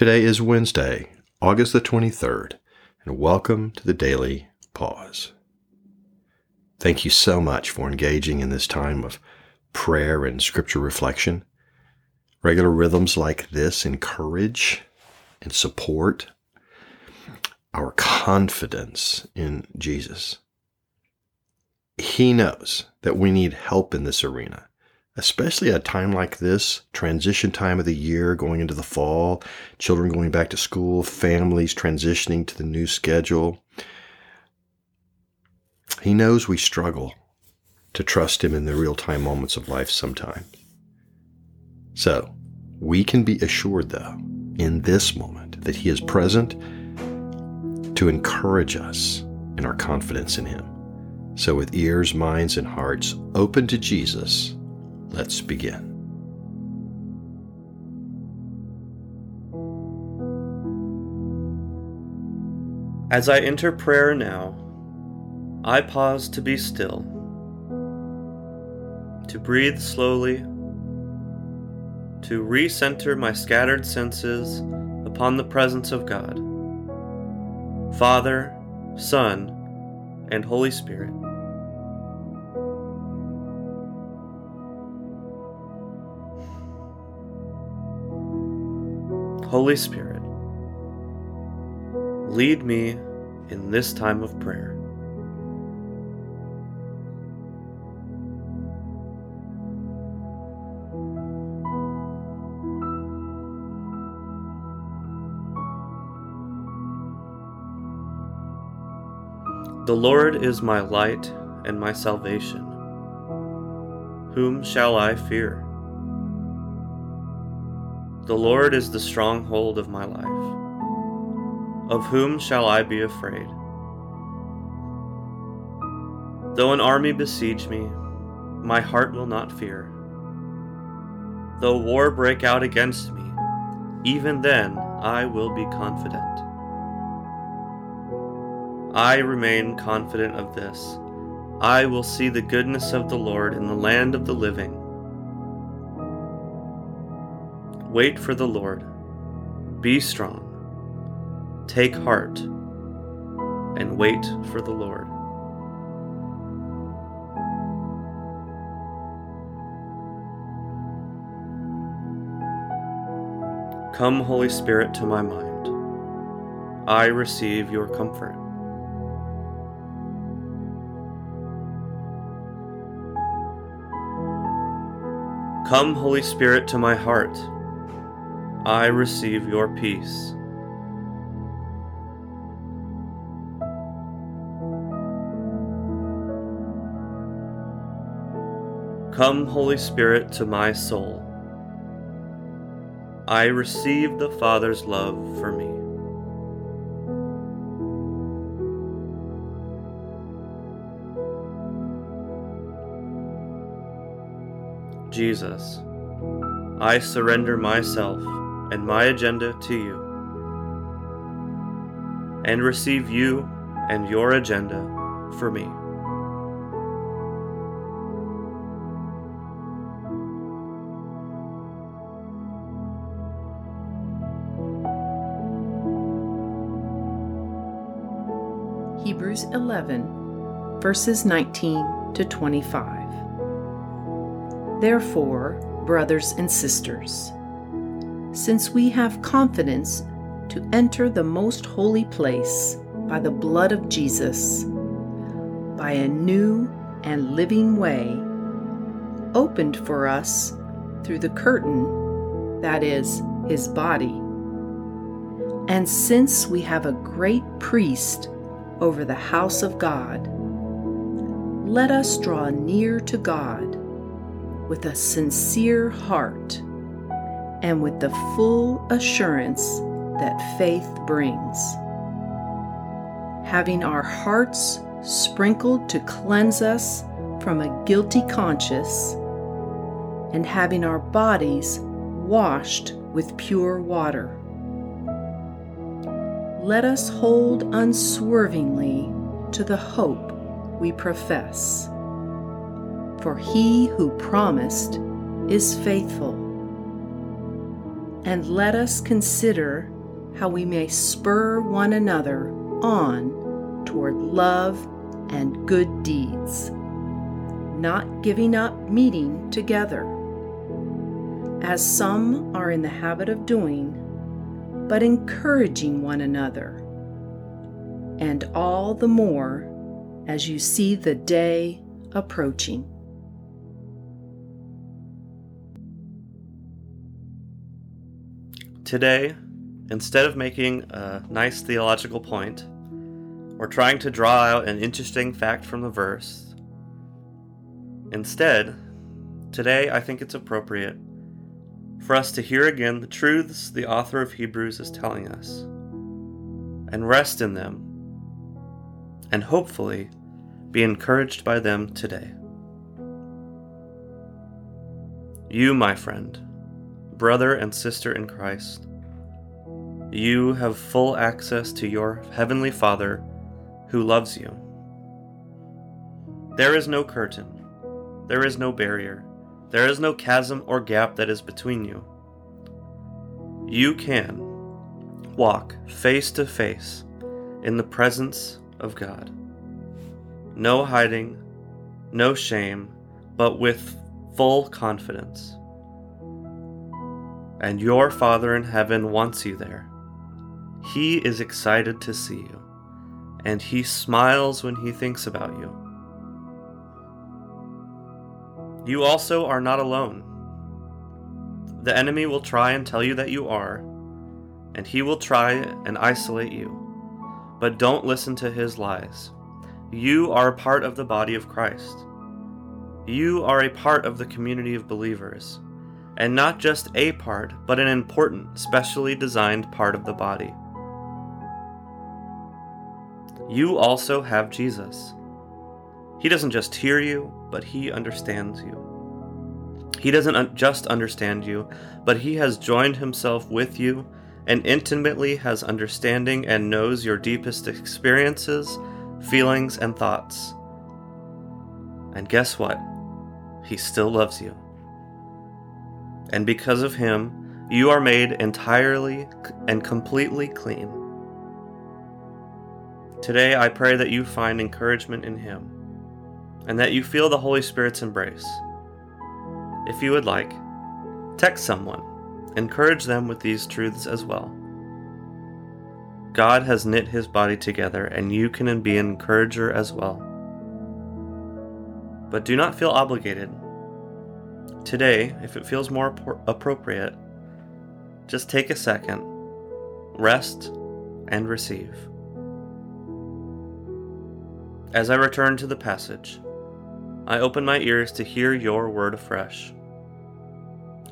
Today is Wednesday, August the 23rd, and welcome to the Daily Pause. Thank you so much for engaging in this time of prayer and scripture reflection. Regular rhythms like this encourage and support our confidence in Jesus. He knows that we need help in this arena, especially at a time like this, transition time of the year, going into the fall, children going back to school, families transitioning to the new schedule. He knows we struggle to trust Him in the real time moments of life sometimes. So, we can be assured, though, in this moment, that He is present to encourage us in our confidence in Him. So, with ears, minds, and hearts open to Jesus, let's begin. As I enter prayer now, I pause to be still, to breathe slowly, to recenter my scattered senses upon the presence of God, Father, Son, and Holy Spirit. Holy Spirit, lead me in this time of prayer. The Lord is my light and my salvation. Whom shall I fear? The Lord is the stronghold of my life. Of whom shall I be afraid? Though an army besiege me, my heart will not fear. Though war break out against me, even then I will be confident. I remain confident of this. I will see the goodness of the Lord in the land of the living. Wait for the Lord. Be strong. Take heart and wait for the Lord. Come, Holy Spirit, to my mind. I receive your comfort. Come, Holy Spirit, to my heart. I receive your peace. Come, Holy Spirit, to my soul. I receive the Father's love for me. Jesus, I surrender myself and my agenda to you, and receive you and your agenda for me. Hebrews 11, verses 19 to 25. Therefore, brothers and sisters, since we have confidence to enter the most holy place by the blood of Jesus, by a new and living way, opened for us through the curtain that is, his body. And since we have a great priest over the house of God, let us draw near to God with a sincere heart and with the full assurance that faith brings. Having our hearts sprinkled to cleanse us from a guilty conscience, and having our bodies washed with pure water. Let us hold unswervingly to the hope we profess for he who promised is faithful. And let us consider how we may spur one another on toward love and good deeds, not giving up meeting together, as some are in the habit of doing, but encouraging one another, and all the more as you see the day approaching. Today, instead of making a nice theological point or trying to draw out an interesting fact from the verse, instead, today I think it's appropriate for us to hear again the truths the author of Hebrews is telling us and rest in them and hopefully be encouraged by them today. You, my friend, brother and sister in Christ, you have full access to your Heavenly Father who loves you. There is no curtain, there is no barrier, there is no chasm or gap that is between you. You can walk face to face in the presence of God. No hiding, no shame, but with full confidence and your Father in heaven wants you there. He is excited to see you, and he smiles when he thinks about you. You also are not alone. The enemy will try and tell you that you are, and he will try and isolate you. But don't listen to his lies. You are a part of the body of Christ. You are a part of the community of believers and not just a part, but an important, specially designed part of the body. You also have Jesus. He doesn't just hear you, but he understands you. He doesn't un- just understand you, but he has joined himself with you and intimately has understanding and knows your deepest experiences, feelings, and thoughts. And guess what? He still loves you and because of him, you are made entirely and completely clean. Today, I pray that you find encouragement in him and that you feel the Holy Spirit's embrace. If you would like, text someone, encourage them with these truths as well. God has knit his body together, and you can be an encourager as well. But do not feel obligated Today, if it feels more appropriate, just take a second, rest, and receive. As I return to the passage, I open my ears to hear your word afresh.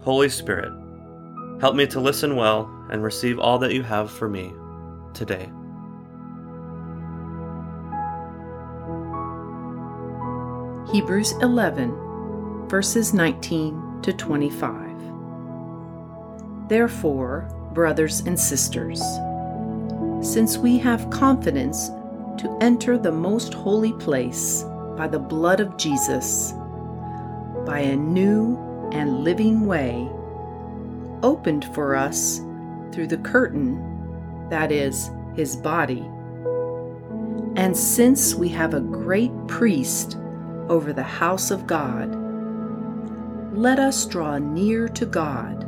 Holy Spirit, help me to listen well and receive all that you have for me today. Hebrews 11 verses 19 to 25. Therefore, brothers and sisters, since we have confidence to enter the most holy place by the blood of Jesus, by a new and living way, opened for us through the curtain, that is, his body. And since we have a great priest over the house of God, let us draw near to God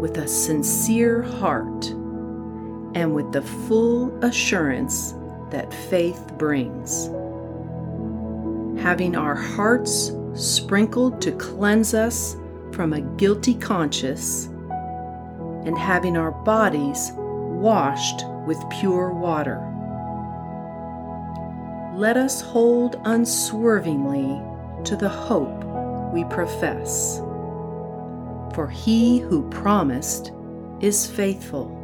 with a sincere heart and with the full assurance that faith brings. Having our hearts sprinkled to cleanse us from a guilty conscience, and having our bodies washed with pure water. Let us hold unswervingly to the hope we profess. For he who promised is faithful.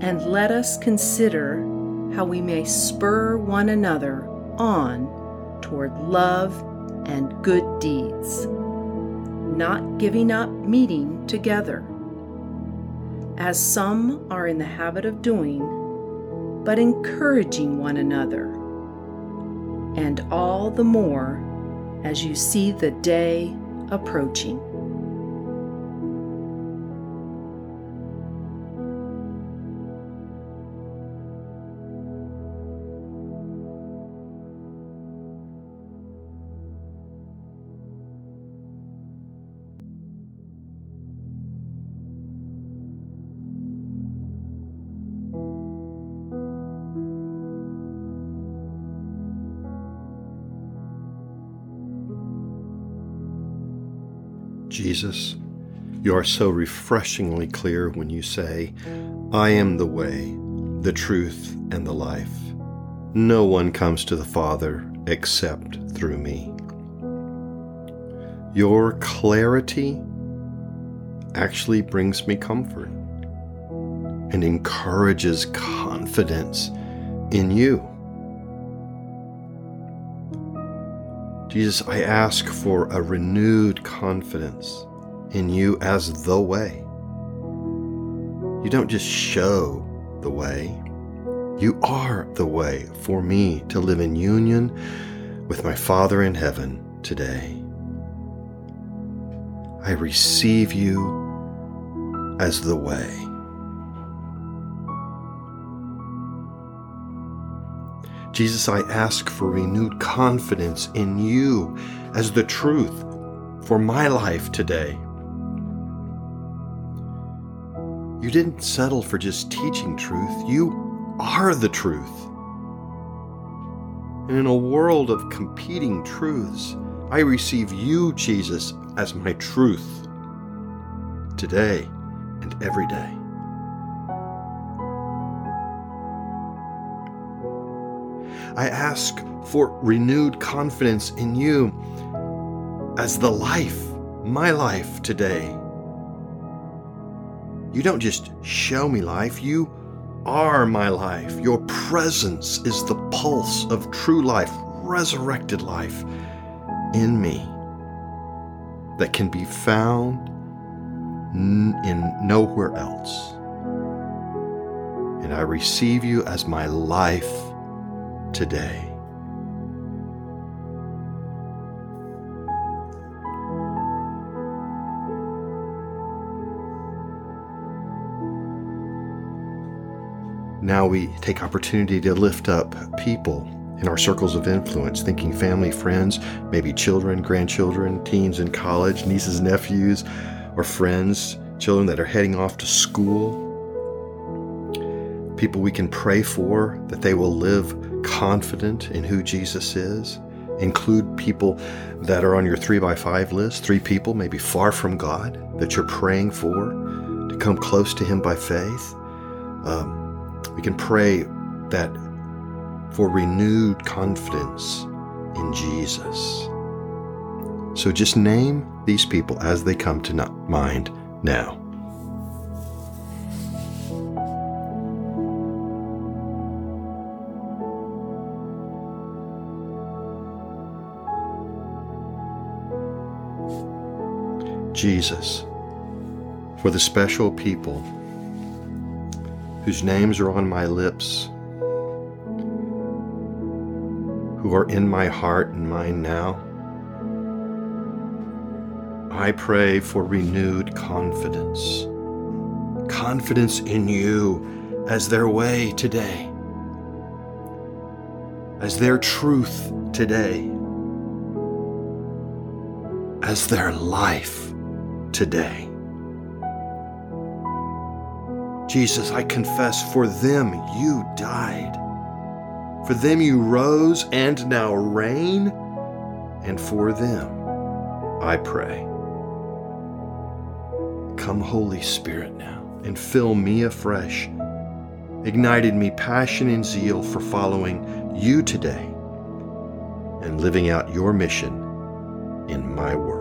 And let us consider how we may spur one another on toward love and good deeds, not giving up meeting together, as some are in the habit of doing, but encouraging one another, and all the more as you see the day approaching. Jesus, you are so refreshingly clear when you say, I am the way, the truth, and the life. No one comes to the Father except through me. Your clarity actually brings me comfort and encourages confidence in you. Jesus, I ask for a renewed confidence in you as the way. You don't just show the way, you are the way for me to live in union with my Father in heaven today. I receive you as the way. Jesus, I ask for renewed confidence in you as the truth for my life today. You didn't settle for just teaching truth, you are the truth. And in a world of competing truths, I receive you, Jesus, as my truth today and every day. I ask for renewed confidence in you as the life, my life today. You don't just show me life, you are my life. Your presence is the pulse of true life, resurrected life in me that can be found in nowhere else. And I receive you as my life today. Now we take opportunity to lift up people in our circles of influence, thinking family, friends, maybe children, grandchildren, teens in college, nieces, nephews, or friends, children that are heading off to school. People we can pray for that they will live confident in who Jesus is. Include people that are on your three by five list, three people maybe far from God that you're praying for to come close to Him by faith. Um, we can pray that for renewed confidence in Jesus. So just name these people as they come to mind now. Jesus, for the special people whose names are on my lips, who are in my heart and mind now. I pray for renewed confidence, confidence in you as their way today, as their truth today, as their life today. Jesus, I confess for them you died. For them you rose and now reign, and for them I pray. Come, Holy Spirit, now and fill me afresh, ignited me passion and zeal for following you today and living out your mission in my world.